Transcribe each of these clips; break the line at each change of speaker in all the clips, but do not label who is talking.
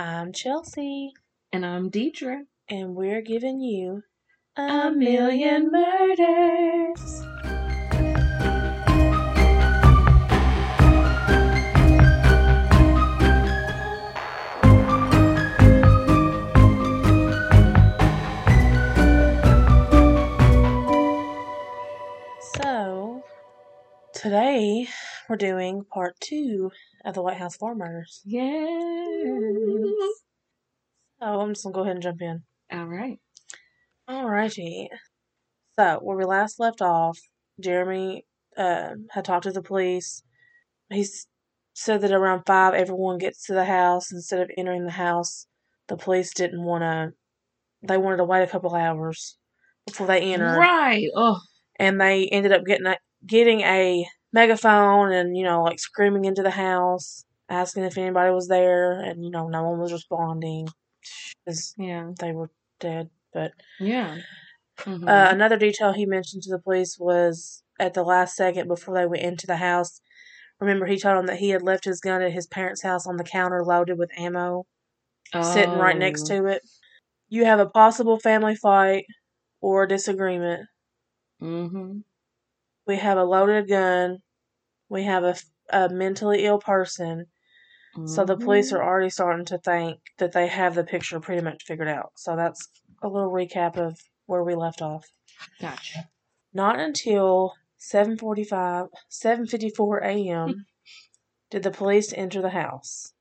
I'm Chelsea,
And I'm Deidre.
and we're giving you
A Million
murders. So, today we're doing part two of the White House Farm murders.
Yes.
Oh, I'm just gonna go ahead and jump in.
All right.
All righty. So, where we last left off, Jeremy uh, had talked to the police. He said that around five, everyone gets to the house. Instead of entering the house, the police didn't want to. They wanted to wait a couple hours before they entered,
Right. Oh,
and they ended up getting a, getting a megaphone and you know like screaming into the house, asking if anybody was there, and you know no one was responding because
yeah.
they were dead. But
Yeah. Mhm.
Uh, another detail he mentioned to the police was at the last second before they went into the house. Remember, he told them that he had left his gun at his parents' house on the counter loaded with ammo, sitting right next to it. You have a possible family fight or disagreement.
Mm-hmm.
We have a loaded gun. We have a mentally ill person. So the police are already starting to think that they have the picture pretty much figured out. So that's a little recap of where we left off.
Gotcha.
Not until 7:45, 7:54 a.m. did the police enter the house.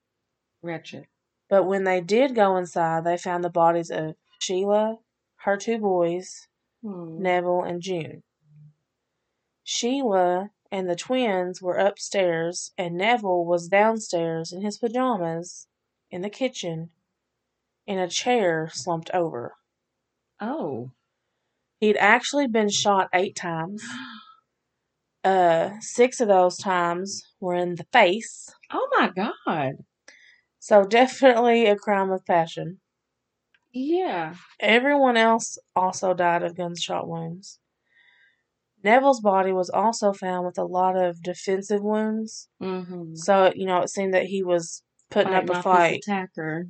Wretched.
But when they did go inside, they found the bodies of Sheila, her two boys,
Hmm.
Neville and June. Sheila and the twins were upstairs and Neville was downstairs in his pajamas in the kitchen in a chair slumped over.
Oh.
He'd actually been shot 8 times. Uh, 6 of those times were in the face.
Oh my God.
So definitely a crime of passion.
Yeah.
Everyone else also died of gunshot wounds. Neville's body was also found with a lot of defensive wounds.
Mm-hmm.
So, you know, it seemed that he was putting up a fight.
attacker.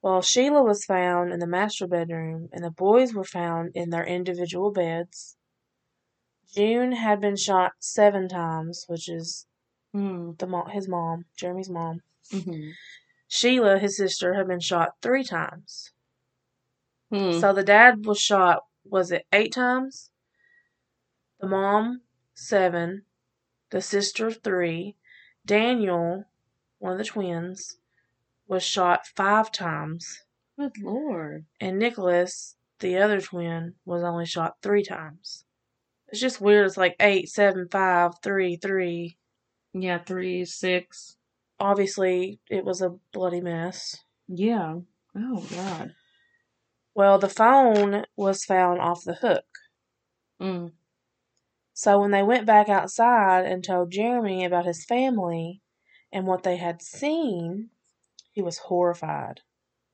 Well, Sheila was found in the master bedroom, and the boys were found in their individual beds. June had been shot seven times, which is
Mm-hmm.
the mo- his mom, Jeremy's mom.
Mm-hmm.
Sheila, his sister, had been shot three times.
Hmm.
So the dad was shot, was it eight times? The mom, seven. The sister, three. Daniel, one of the twins, was shot five times.
Good Lord.
And Nicholas, the other twin, was only shot three times. It's just weird. It's like eight, seven, five, three, three.
Yeah, three, six.
Obviously, it was a bloody mess.
Yeah. Oh God.
Well, the phone was found off the hook.
Mm.
So when they went back outside and told Jeremy about his family and what they had seen, he was horrified.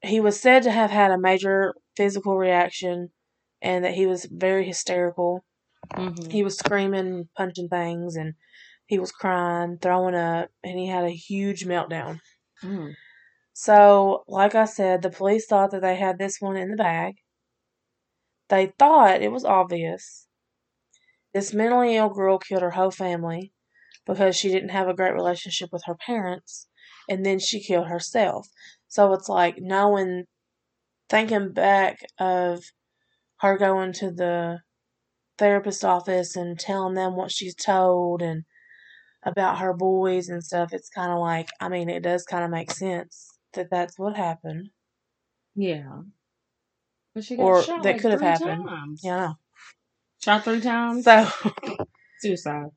He was said to have had a major physical reaction and that he was very hysterical.
Mm-hmm.
He was screaming, punching things, and he was crying, throwing up, and he had a huge meltdown.
Mm.
So, like I said, the police thought that they had this one in the bag. They thought it was obvious. This mentally ill girl killed her whole family because she didn't have a great relationship with her parents, and then she killed herself. So it's like knowing, thinking back of her going to the therapist office and telling them what she's told and about her boys and stuff. It's kind of like, I mean, it does kind of make sense that that's what happened.
Yeah. But she got
Or
shot
that
like
could have happened.
Times.
Yeah.
Shot three times.
So
Suicide.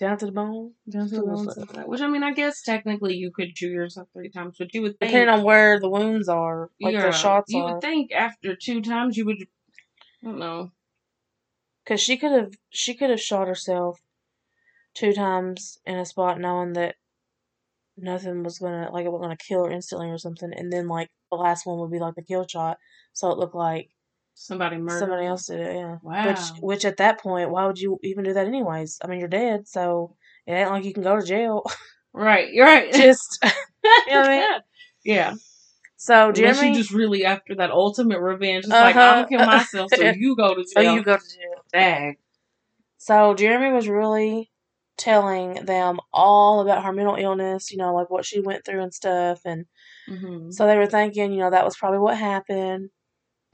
down to the bone.
Down to the bone,
Suicide.
Which I mean, I guess technically you could chew yourself three times, but you would think
Depending on where the wounds are, like
yeah,
the shots
you
are.
would think after two times you would. I don't know.
Because she could have, she could have shot herself two times in a spot, knowing that nothing was gonna, like, it was gonna kill her instantly or something, and then like the last one would be like the kill shot, so it looked like
Somebody murdered.
somebody else did it. Yeah.
Wow.
Which, which at that point, why would you even do that anyways? I mean, you're dead, so it ain't like you can go to jail.
Right. You're right.
Just, you know what I mean?
Yeah.
So
Jeremy,
Jeremy,
she just really after that ultimate revenge. It's like
Uh-huh.
I'm gonna kill myself, so you go to
oh,
jail.
you go to jail.
Dang.
So Jeremy was really telling them all about her mental illness, you know, like what she went through and stuff. And
Mm-hmm.
so they were thinking, you know, that was probably what happened.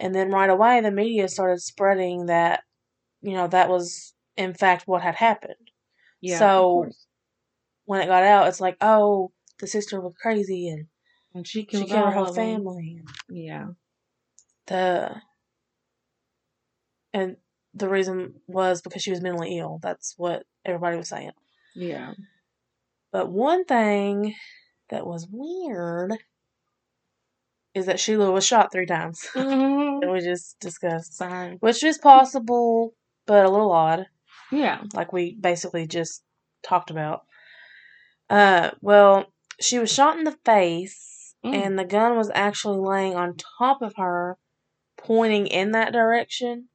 And then right away, the media started spreading that, you know, that was in fact what had happened.
Yeah.
so- When it got out, it's like, oh, the sister was crazy and
and she
she
killed,
killed her whole family.
Yeah.
The and the reason was because she was mentally ill. That's what everybody was saying.
Yeah.
But one thing that was weird is that Sheila was shot three times.
Mm-hmm.
that we just discussed.
Sorry.
Which is possible, but a little odd,
Yeah.
like we basically just talked about. Uh, well, she was shot in the face,
Mm.
and the gun was actually laying on top of her, pointing in that direction.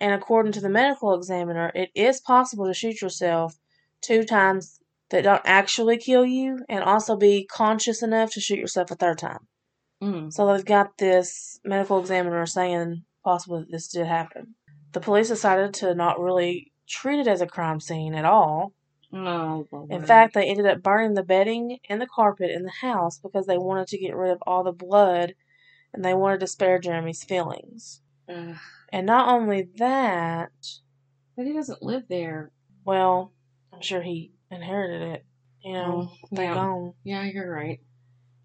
And according to the medical examiner, it is possible to shoot yourself two times that don't actually kill you, and also be conscious enough to shoot yourself a third time.
Mm.
So they've got this medical examiner saying possible that this did happen. The police decided to not really treat it as a crime scene at all.
Oh,
In fact, they ended up burning the bedding and the carpet in the house because they wanted to get rid of all the blood and they wanted to spare Jeremy's feelings.
Ugh.
And not only that,
but he doesn't live there.
well, I'm sure he inherited it. You know, they
yeah.
gone.
Yeah, you're right.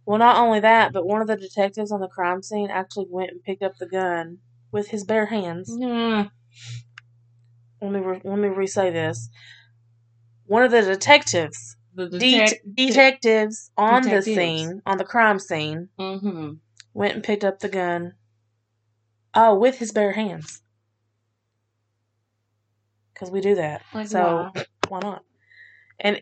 Well, not only that, but one of the detectives on the crime scene actually went and picked up the gun with his bare hands.
Yeah.
Let me re- let me re-say this. One of the detectives,
The
det-
detect.
detectives on the scene, on the crime scene,
mm-hmm.
went and picked up the gun. Oh, with his bare hands. Because we do that.
Like
so
why?
why not? And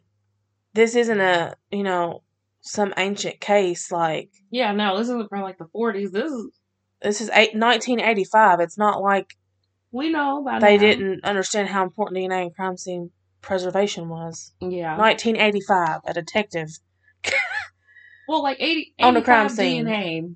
this isn't a you know some ancient case like
Yeah, no, this isn't from like the 40s. This is
this is eight, 1985. It's not like
we know about.
they
now.
didn't understand how important DNA and crime scene preservation was.
Yeah.
1985, a detective.
well, like 80
On the crime scene.
DNA.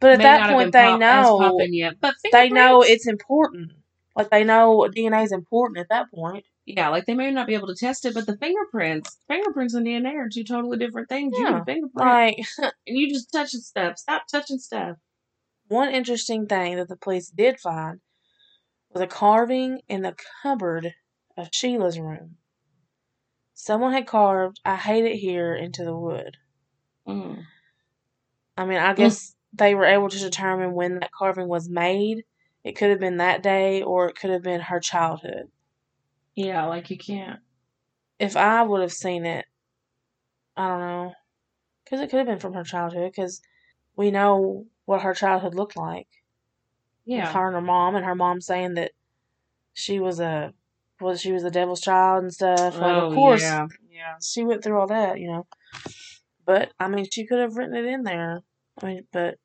But at that point, they know
yet, but
they know it's important. Like they know DNA is important at that point.
Yeah, like they may not be able to test it, but the fingerprints, fingerprints and DNA are two totally different things. You
Yeah,
a fingerprint,
Like
and you just touching stuff. Stop touching stuff.
one interesting thing that the police did find was a carving in the cupboard of Sheila's room. Someone had carved "I hate it here" into the wood.
Mm.
I mean, I guess they were able to determine when that carving was made. It could have been that day, or it could have been her childhood.
Yeah, like you can't.
If I would have seen it, I don't know, because it could have been from her childhood. Because we know what her childhood looked like. with
Yeah,
her and her mom, and her mom saying that she was a was she was the devil's child and stuff. Like,
Oh,
of course,
yeah, yeah.
she went through all that, you know. But I mean, she could have written it in there. I mean, but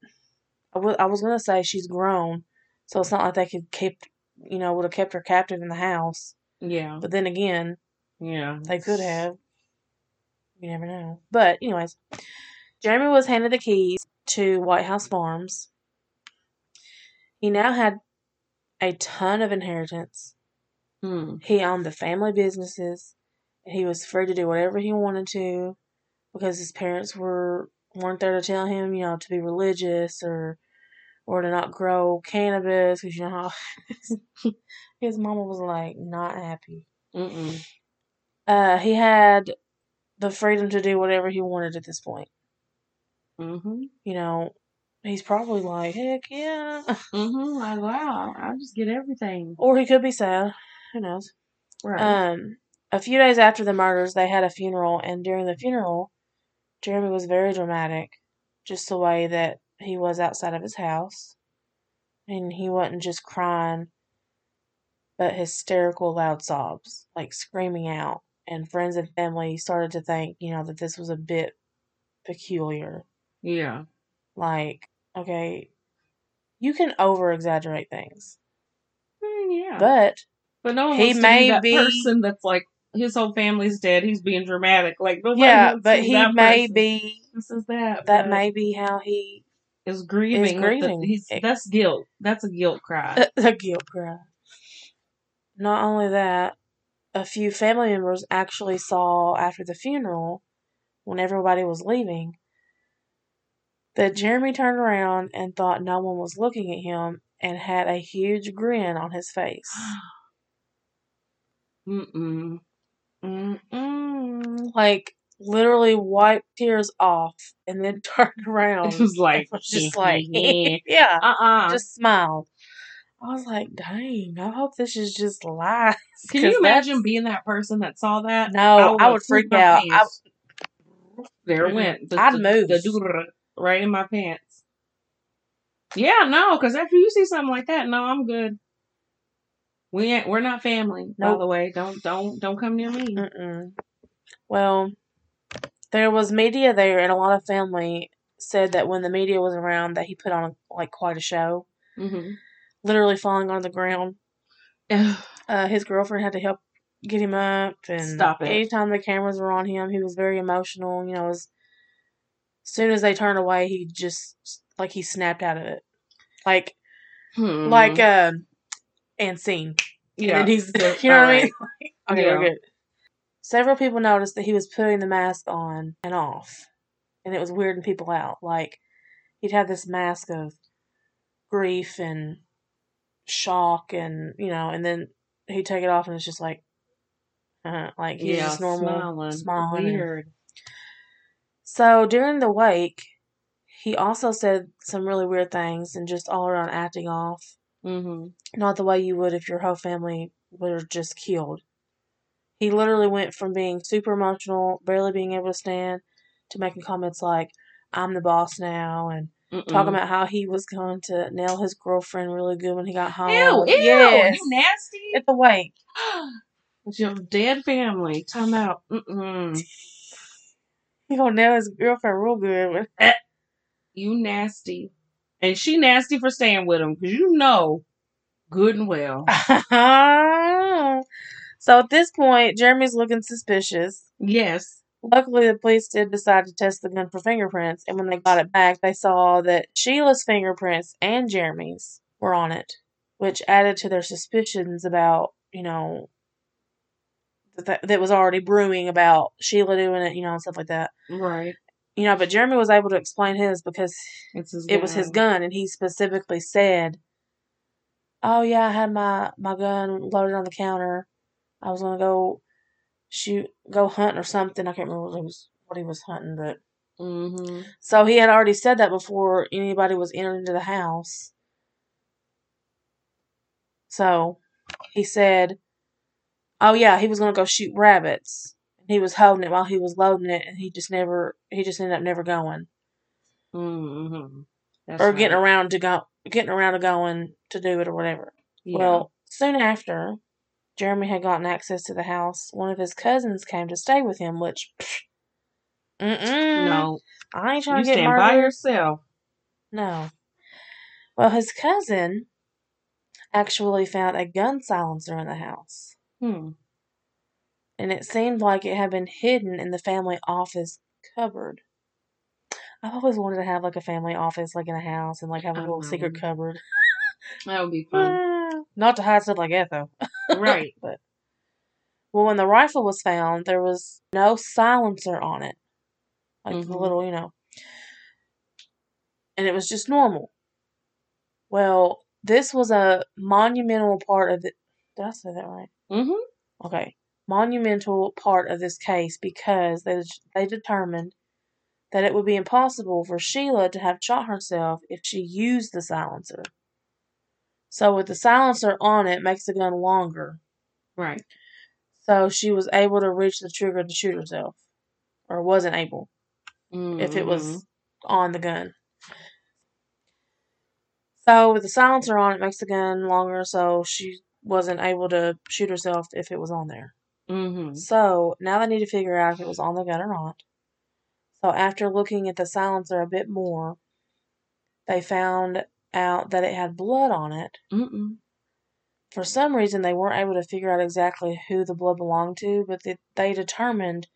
I wa- I was gonna say she's grown, so it's not like they could keep, you know, would have kept her captive in the house.
Yeah,
But then again,
yeah.
they could have. You never know. But anyways, Jeremy was handed the keys to White House Farms. He now had a ton of inheritance.
Hmm.
He owned the family businesses, and he was free to do whatever he wanted to, because his parents were weren't there to tell him, you know, to be religious or or to not grow cannabis, because you know how his mama was like not happy.
Mm-mm.
Uh, he had the freedom to do whatever he wanted at this point.
Mm-hmm.
You know, he's probably like, heck yeah.
Mm-hmm. Like, wow, I just get everything.
or he could be sad. Who knows?
Right.
Um, a few days after the murders, they had a funeral, and during the funeral, Jeremy was very dramatic, just the way that he was outside of his house. And he wasn't just crying, but hysterical, loud sobs, like screaming out. And friends and family started to think, you know, that this was a bit peculiar.
yeah.
Like, okay, you can over exaggerate things,
Mm, yeah.
but
But no one
He may
be that
be-
person that's like his whole family's dead. He's being dramatic. Like
Yeah, but he may
person.
be
This is that.
that
but
may be how he
is grieving. the-
grieving.
he's that's guilt. That's a guilt cry.
a guilt cry. Not only that, a few family members actually saw after the funeral, when everybody was leaving, that Jeremy turned around and thought no one was looking at him and had a huge grin on his face.
Mm-mm. Mm-mm.
Like, literally wiped tears off and then turned around.
It was like,
was just like,
yeah.
yeah,
uh-uh.
just smiled. I was like, dang, I hope this is just lies.
Can you imagine being that person that saw that?
No, I
would
would freak out. I,
there it went. The,
I'd
the-
move.
the right in my pants. Yeah, no, because after you see something like that, no, I'm good. We ain't. We're not family. By the way, don't don't don't come near me.
Mm-mm. Well, there was media there, and a lot of family said that when the media was around, that he put on like quite a show,
Mm-hmm.
literally falling on the ground. Uh, his girlfriend had to help get him up, and
Stop it.
anytime the cameras were on him, he was very emotional. You know, as soon as they turned away, he just like he snapped out of it, like
Hmm.
like uh, and seen.
yeah,
And he's, you know what I mean? Okay,
Yeah.
we're good. Several people noticed that he was putting the mask on and off, and it was weirding people out. Like, he'd have this mask of grief and shock, and, you know, and then he'd take it off, and it's just like, uh, like he's
yeah,
just normal,
smiling.
smiling. and-
Weird.
So during the wake, he also said some really weird things and just all around acting off.
Mm-hmm.
not the way you would if your whole family were just killed. He literally went from being super emotional, barely being able to stand, to making comments like, I'm the boss now, and talking about how he was going to nail his girlfriend really good when he got home.
ew, ew,
Yes.
you nasty.
At the wake.
It's your dead family. Time out. Mm-mm.
He gonna nail his girlfriend real good. Eh.
You nasty. And she nasty for staying with him because you know good and well. Uh-huh.
So at this point, Jeremy's looking suspicious.
Yes.
Luckily, the police did decide to test the gun for fingerprints, and when they got it back, they saw that Sheila's fingerprints and Jeremy's were on it, which added to their suspicions about, you know, that that was already brewing about Sheila doing it, you know, and stuff like that.
Right.
You know, but Jeremy was able to explain his because
It's his
it was his gun, and he specifically said, "Oh yeah, I had my my gun loaded on the counter. I was gonna go shoot, go hunt or something. I can't remember what he was what he was hunting, but
Mm-hmm.
so he had already said that before anybody was entered into the house. So he said, "Oh yeah, he was gonna go shoot rabbits. He was holding it while he was loading it, and he just never he just ended up never going."
Mm-hmm. That's
or getting
right.
around to go getting around to going to do it or whatever.
Yeah.
Well, soon after Jeremy had gotten access to the house, one of his cousins came to stay with him, which mm-mm,
no,
I ain't trying
you
to get
stand by
murdered.
yourself.
No. Well, his cousin actually found a gun silencer in the house,
Hmm.
and it seemed like it had been hidden in the family office cupboard. I've always wanted to have like a family office, like in a house, and like have a little secret
Um,
cupboard.
That would be fun.
Uh, Not to hide stuff like that though.
right.
But well, when the rifle was found, there was no silencer on it, like the
Mhm.
little, you know, and it was just normal. Well, this was a monumental part of the. Did I say that right?
Mm-hmm.
Okay, monumental part of this case because they they determined that it would be impossible for Sheila to have shot herself if she used the silencer. So with the silencer on it makes the gun longer.
Right.
So she was able to reach the trigger to shoot herself. Or wasn't able if it was on the gun. So with the silencer on it makes the gun longer so she wasn't able to shoot herself if it was on there.
Mm-hmm.
So now they need to figure out if it was on the gun or not. So after looking at the silencer a bit more, they found out that it had blood on it
Mm-mm.
for some reason they weren't able to figure out exactly who the blood belonged to, but they, they determined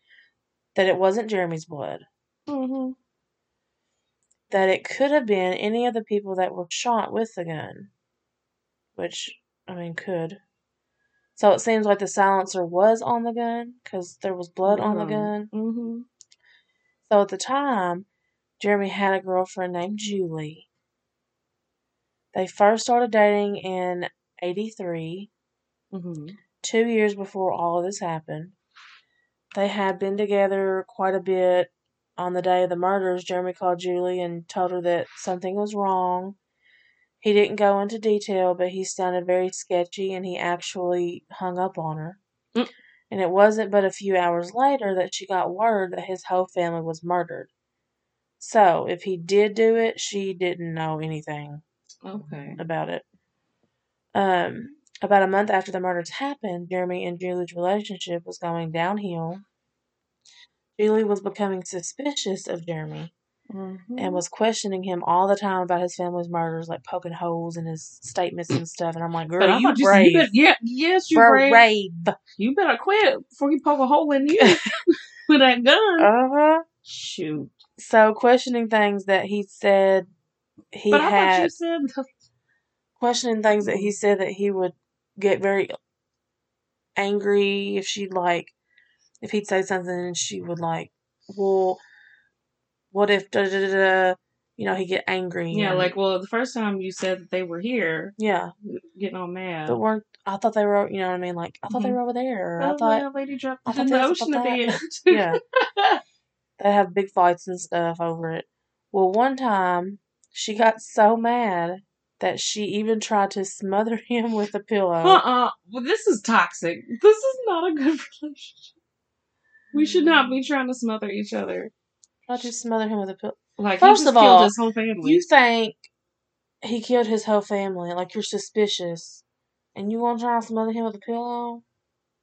that it wasn't Jeremy's blood.
Mm-hmm.
That it could have been any of the people that were shot with the gun. Which, I mean, could. So it seems like the silencer was on the gun because there was blood on the gun.
Mm-hmm.
So at the time, Jeremy had a girlfriend named Julie. They first started dating in 83,
Mm-hmm.
two years before all of this happened. They had been together quite a bit. On the day of the murders, Jeremy called Julie and told her that something was wrong. He didn't go into detail, but he sounded very sketchy and he actually hung up on her.
Mm.
And it wasn't but a few hours later that she got word that his whole family was murdered. So, if he did do it, she didn't know anything
Okay.
about it. Um, about a month after the murders happened, Jeremy and Julie's relationship was going downhill. Julie was becoming suspicious of Jeremy
Mm-hmm.
and was questioning him all the time about his family's murders, like poking holes in his statements and stuff. And I'm like,
But
girl,
I
you
thought you,
brave.
you better, yeah, yes, you brave.
brave.
You better quit before you poke a hole in you with that gun.
Uh-huh.
Shoot.
So questioning things that he said he
but
had questioning things that he said that he would get very angry if she'd like if he'd say something and she would like well what if da da da da you know he'd get angry
yeah,
and-
like well, the first time you said that they were here,
yeah
getting all mad.
but weren't I thought they were you know what I mean like I thought they
Mhm.
were over there
oh,
I thought
yeah, lady dropped
I
in
thought
the ocean the end.
yeah they have big fights and stuff over it well one time she got so mad that she even tried to smother him with a pillow
Uh-uh. Well, this is toxic. This is not a good relationship. We should not be trying to smother each other.
tried to smother him with a pillow
Like
First of all,
his whole family.
You think he killed his whole family, like you're suspicious, and you want to try to smother him with a pillow?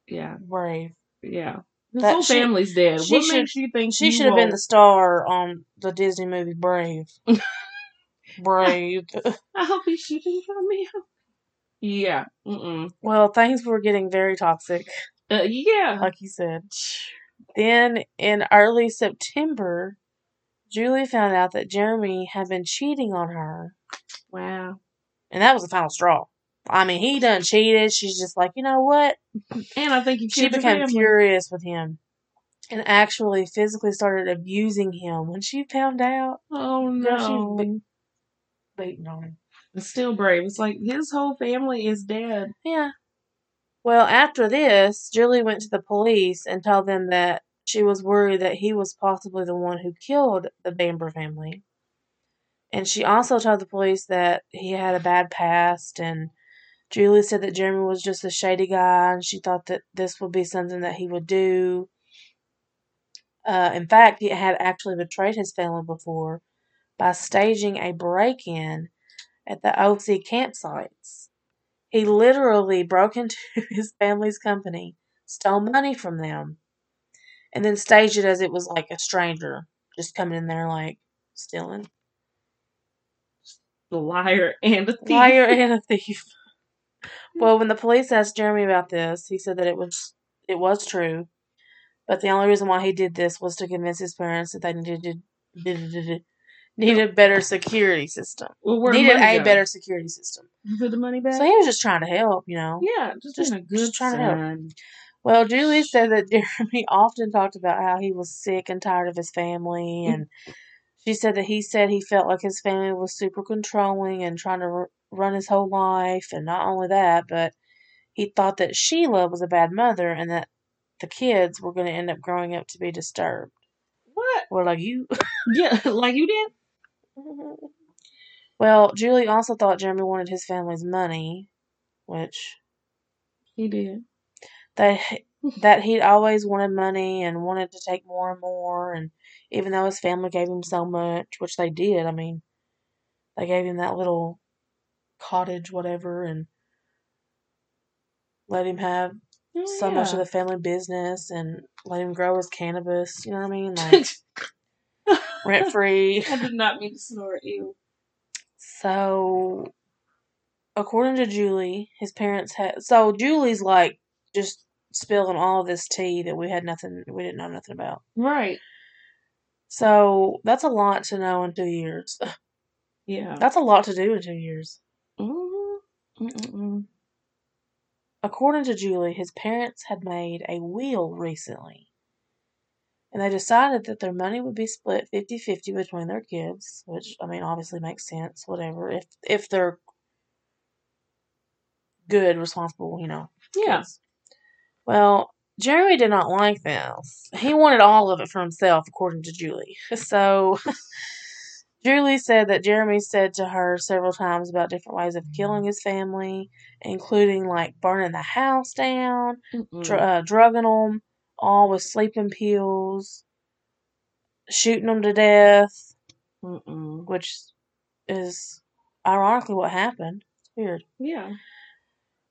yeah,
Brave.
yeah. His
That
whole
she-
family's dead.
she
What
should-
makes you think
She should have been the star on the Disney movie Brave. Brave.
I'll be shooting from me. Yeah. Mm-mm.
well, things were getting very toxic,
Uh, yeah.
like you said. Then, in early September, Julie found out that Jeremy had been cheating on her,
Wow.
and that was the final straw. I mean, he done cheated. She's just like, you know what?
And I think you
she became furious with him and actually physically started abusing him when she found out
Oh no!
Girl, she's on him.
It's still brave. It's like his whole family is dead.
Yeah. Well, after this, Julie went to the police and told them that she was worried that he was possibly the one who killed the Bamber family. And she also told the police that he had a bad past and Julie said that Jeremy was just a shady guy and she thought that this would be something that he would do. Uh, in fact, he had actually betrayed his family before by staging a break in at the Osea campsites. He literally broke into his family's company, stole money from them, and then staged it as it was like a stranger just coming in there, like stealing.
The liar and a thief.
Liar and a thief. Well, when the police asked Jeremy about this, he said that it was it was true, but the only reason why he did this was to convince his parents that they needed needed better security system.
Well,
needed a
go?
better security system.
You put the money back.
So he was just trying to help, you know.
yeah, just,
Just-
being a good
just trying to help. Well, Julie said that Jeremy often talked about how he was sick and tired of his family, mm. and she said that he said he felt like his family was super controlling and trying to r- run his whole life, and not only that, but he thought that Sheila was a bad mother and that the kids were going to end up growing up to be disturbed.
What?
Well, like you.
Yeah, like you did.
Well, Julie also thought Jeremy wanted his family's money, which
He did.
that that he'd always wanted money and wanted to take more and more and even though his family gave him so much which they did i mean they gave him that little cottage whatever and let him have
Oh,
so much of the family business and let him grow his cannabis you know what i mean like rent free
I did not mean to snort you.
so according to Julie, his parents had. So Julie's like just spilling all this tea that we had nothing, we didn't know nothing about.
Right.
So that's a lot to know in two years.
Yeah.
That's a lot to do in two years.
Mm-hmm. Mm-mm-mm.
According to Julie, his parents had made a will recently. And they decided that their money would be split 50 50 between their kids, which, I mean, obviously makes sense, whatever. If if they're good, responsible, you know.
Yeah.
kids. Well, Jeremy did not like this. He wanted all of it for himself, according to Julie. So Julie said that Jeremy said to her several times about different ways of killing his family, including like burning the house down, dr- uh, drugging them, all with sleeping pills, shooting them to death,
Mm-mm.
which is ironically what happened. It's weird.
Yeah.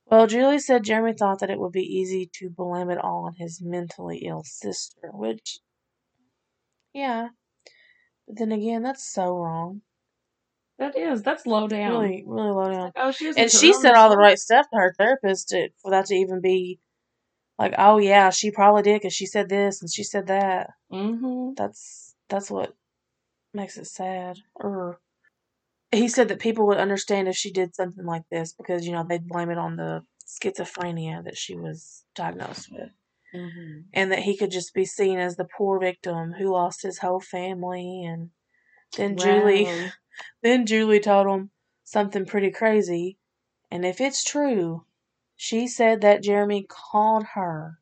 Well, Julie said Jeremy thought that it would be easy to blame it all on his mentally ill sister, which, yeah. But then again, that's so wrong.
That is. That's low down.
Really, really low down.
Oh, she was
And she said all the right stuff to her therapist to, for that to even be like, oh yeah, she probably did because she said this and she said that.
Mm-hmm.
That's that's what makes it sad. Or he said that people would understand if she did something like this because you know they'd blame it on the schizophrenia that she was diagnosed with,
Mm-hmm.
and that he could just be seen as the poor victim who lost his whole family. And then Julie, then Julie told him something pretty crazy, and if it's true, she said that Jeremy called her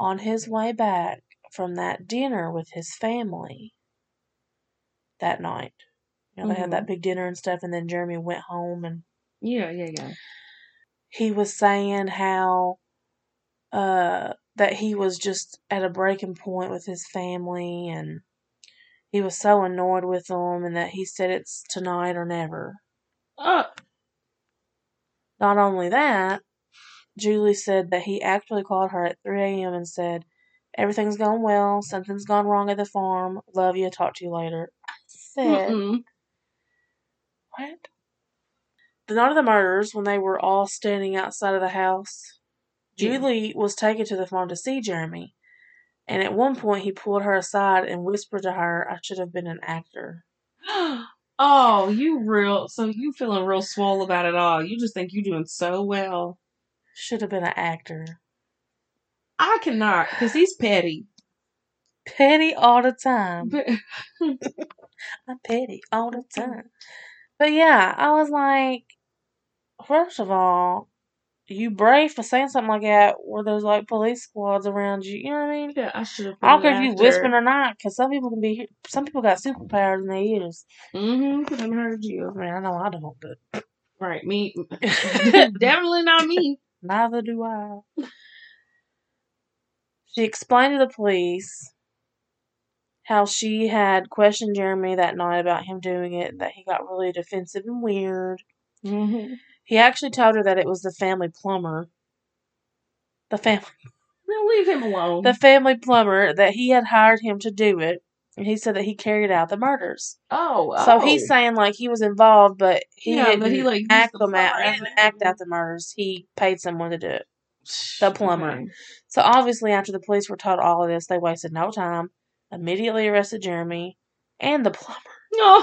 on his way back from that dinner with his family that night. You know, they had that big dinner and stuff, and then Jeremy went home and
Yeah, yeah, yeah.
he was saying how uh that he was just at a breaking point with his family and he was so annoyed with them and that he said it's tonight or never.
Oh,
Not only that, Julie said that he actually called her at 3 a.m. and said, Everything's going well. Something's gone wrong at the farm. Love you. Talk to you later. I said,
mm-mm.
What? The night of the murders, when they were all standing outside of the house,
Yeah.
Julie was taken to the farm to see Jeremy. And at one point, he pulled her aside and whispered to her, I should have been an actor.
Oh, you real. So you feeling real swole about it all. You just think you're doing so well.
Should have been an actor.
I cannot, because he's petty.
Petty all the time.
But,
I'm petty all the time. But yeah, I was like, first of all, you brave for saying something like that where there's like police squads around you. You know what I mean?
yeah, I should have.
I don't care if you whispering or not, because some people can be, some people got superpowers in their ears.
Mm-hmm. Heard
I
you.
mean, I know I don't, but
Right, me. Definitely not me.
neither do I. She explained to the police how she had questioned Jeremy that night about him doing it, that he got really defensive and weird.
Mm-hmm.
He actually told her that it was the family plumber. The family
Then leave him alone.
the family plumber that he had hired him to do it. And he said that he carried out the murders.
oh,
So
oh.
he's saying like he was involved, but he
Yeah,
didn't
but he, like,
act
the
them out. He didn't act out the murders. He paid someone to do it. the plumber.
Okay.
So obviously, after the police were told all of this, they wasted no time. Immediately arrested Jeremy and the plumber.
No.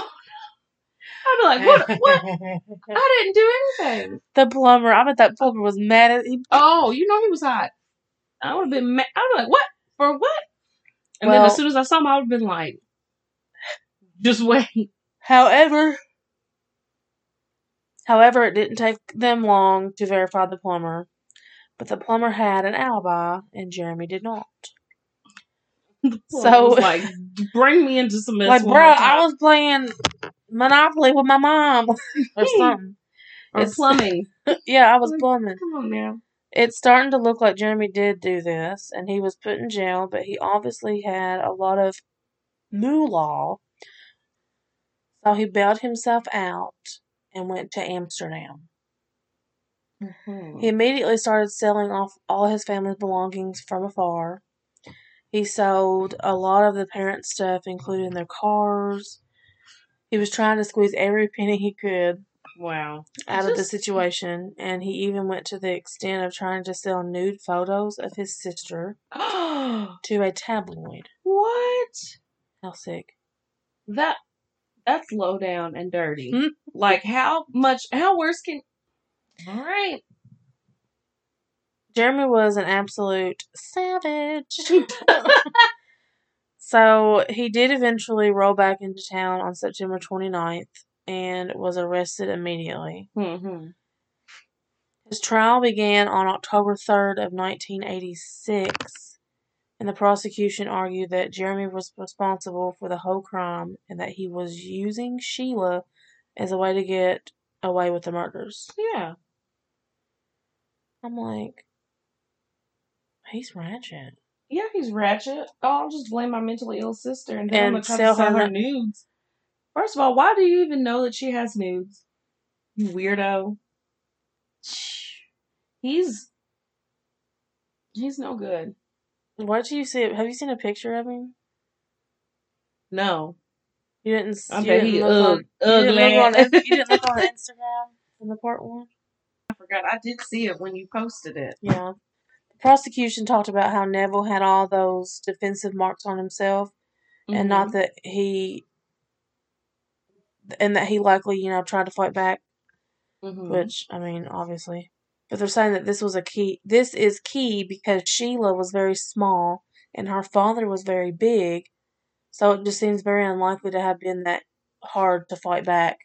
I'd be like, what? What? I didn't do anything.
the plumber. I bet that plumber was mad at him.
Oh, you know he was hot. I would have been mad. I'd be like, what? For what? And then as soon as I saw him, I would have been like, just wait.
However, however, it didn't take them long to verify the plumber. But the plumber had an alibi, and Jeremy did not.
So like, bring me into some
like, bro, I was playing Monopoly with my mom or something.
or
it's-
plumbing.
yeah, I was plumbing.
Come on now.
It's starting to look like Jeremy did do this, and he was put in jail, but he obviously had a lot of moolah. So he bailed himself out and went to Amsterdam.
Mhm.
He immediately started selling off all his family's belongings from afar. He sold a lot of the parents' stuff, including their cars. He was trying to squeeze every penny he could.
Wow.
out of the situation, and he even went to the extent of trying to sell nude photos of his sister to a tabloid.
what?
How sick.
That that's low down and dirty.
Hmm.
Like how much how worse can All right.
Jeremy was an absolute savage. so he did eventually roll back into town on September 29th and was arrested immediately.
hmm
His trial began on October 3rd of 1986, and the prosecution argued that Jeremy was responsible for the whole crime and that he was using Sheila as a way to get away with the murders.
Yeah.
I'm like, he's ratchet.
Yeah, he's ratchet. Oh, I'll just blame my mentally ill sister and then I'm
And
gonna try to sell
her
her nudes. First of all, why do you even know that she has nudes? You weirdo. He's he's no good.
What did you see? It? Have you seen a picture of him?
No.
You didn't.
I
you
bet
didn't
he
look
ug-
on, you didn't
ugly.
look on. You didn't look on Instagram from the part one.
I forgot. I did see it when you posted it.
Yeah. Prosecution talked about how Neville had all those defensive marks on himself, and not that he, and that he likely, you know, tried to fight back.
Mhm.
Which I mean, obviously, but they're saying that this was a key. This is key because Sheila was very small and her father was very big, so it just seems very unlikely to have been that hard to fight back.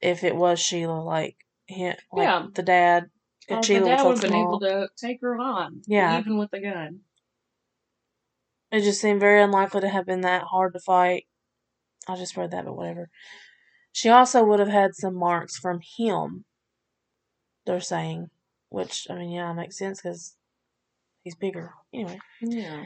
If it was Sheila, like him, like
Yeah.
the dad, and
the dad would have been able to take her on.
Yeah.
Even with the gun.
It just seemed very unlikely to have been that hard to fight. I just read that, but whatever. She also would have had some marks from him. They're saying, which I mean, yeah, makes sense because he's bigger. Anyway,
Yeah.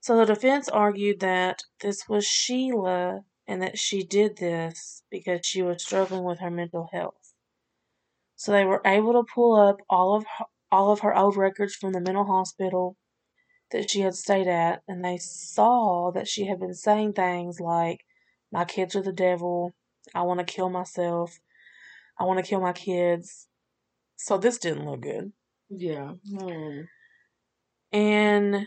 so the defense argued that this was Sheila and that she did this because she was struggling with her mental health. So they were able to pull up all of her, all of her old records from the mental hospital that she had stayed at, and they saw that she had been saying things like, "My kids are the devil. I want to kill myself. I want to kill my kids." So this didn't look good.
Yeah. Hmm.
And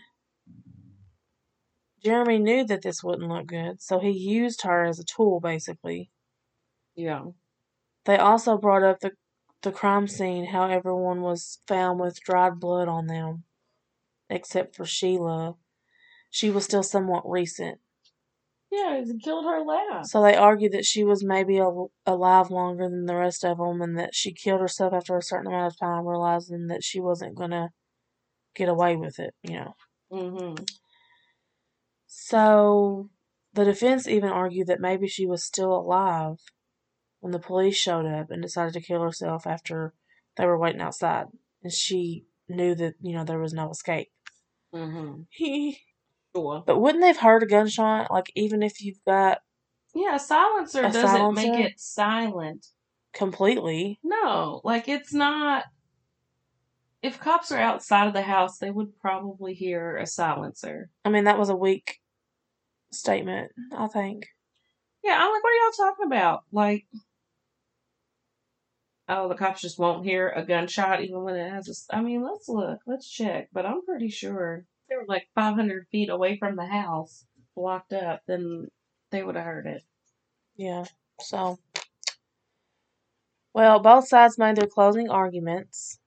Jeremy knew that this wouldn't look good, so he used her as a tool, basically.
Yeah.
They also brought up the, the crime scene, how everyone was found with dried blood on them, except for Sheila. She was still somewhat recent.
Yeah, he killed her last.
So they argued that she was maybe al- alive longer than the rest of them and that she killed herself after a certain amount of time, realizing that she wasn't going to get away with it, you know.
Mm-hmm.
So the defense even argued that maybe she was still alive when the police showed up and decided to kill herself after they were waiting outside. And she knew that, you know, there was no escape.
Mm-hmm. Sure.
but wouldn't they've heard a gunshot? Like even if you've got
Yeah, a silencer
A
doesn't make it silent.
completely
No, like it's not. If cops are outside of the house, they would probably hear a silencer.
I mean that was a weak statement, I think.
Yeah, I'm like, what are y'all talking about? Like, oh, the cops just won't hear a gunshot even when it has a. I mean, let's look, let's check, but I'm pretty sure they were like 500 feet away from the house, blocked up, then they would have heard it.
Yeah. So well, both sides made their closing arguments.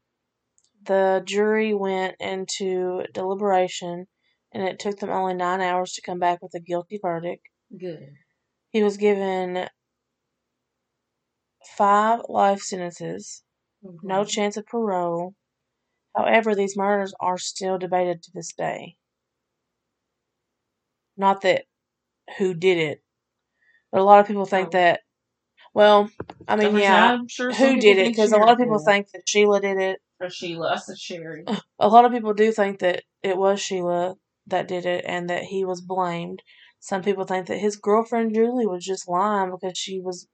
The jury went into deliberation and it took them only nine hours to come back with a guilty verdict.
Good.
He was given five life sentences, no
Mhm.
chance of parole. However, these murders are still debated to this day. Not that who did it, but a lot of people think
Oh.
that. Well, I mean,
mean,
yeah,
I'm sure
who did it? Because a lot of people think that Sheila did it.
Or Sheila, I said Sherry.
A lot of people do think that it was Sheila that did it and that he was blamed. Some people think that his girlfriend Julie was just lying because she was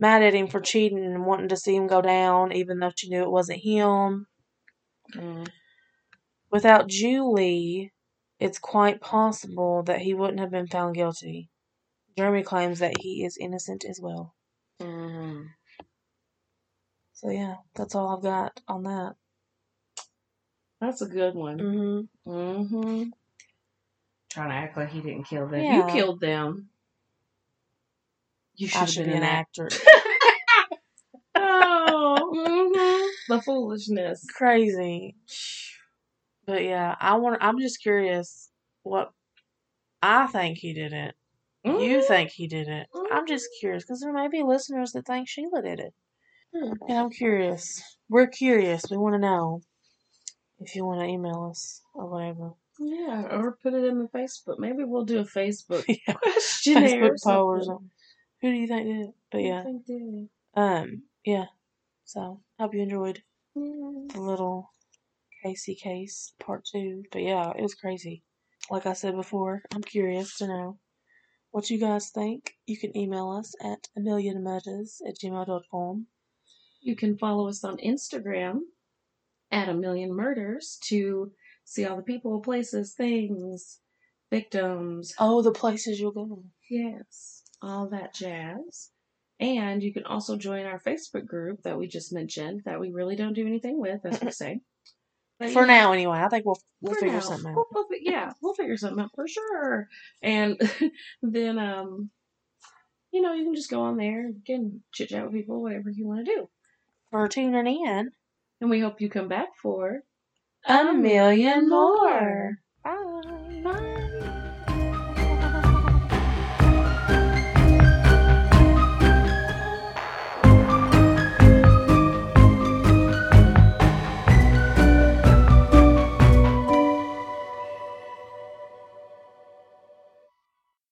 mad at him for cheating and wanting to see him go down, even though she knew it wasn't him.
Mm.
Without Julie, it's quite possible that he wouldn't have been found guilty. Jeremy claims that he is innocent as well.
Mm.
So yeah, that's all I've got on that.
That's a good one.
Mm-hmm.
Mm-hmm. Trying to act like he didn't kill them.
Yeah.
You killed them. You
I
should have
be
been
an actor.
Oh, mm-hmm. the foolishness.
Crazy. But yeah, I want. I'm just curious what I think he did it. You
Mhm.
think he did it? I'm just curious because there may be listeners that think Sheila did it.
Hmm.
And I'm curious. We're curious. We want to know. If you want to email us or whatever.
Yeah, or put it in the Facebook. Maybe we'll do a Facebook
yeah.
questionnaire.
Facebook poll or something. Who do you think did it? But yeah.
think did it?
Um. Yeah. So hope you enjoyed
Mm.
the little Casey case part two. But yeah, it was crazy. Like I said before, I'm curious to know what you guys think. You can email us at a million murders at gmail.com.
You can follow us on Instagram at a million murders to see all the people, places, things, victims.
Oh, the places you'll go.
Yes, all that jazz. And you can also join our Facebook group that we just mentioned that we really don't do anything with, as we say. But
For
yeah,
now, anyway. I think we'll we'll
for
figure
now,
something out.
We'll, we'll yeah, we'll figure something out for sure. And then, um, you know, you can just go on there and can chit chat with people, whatever you want to do.
For tuning in.
And we hope you come back for
A million more. Bye.
Bye.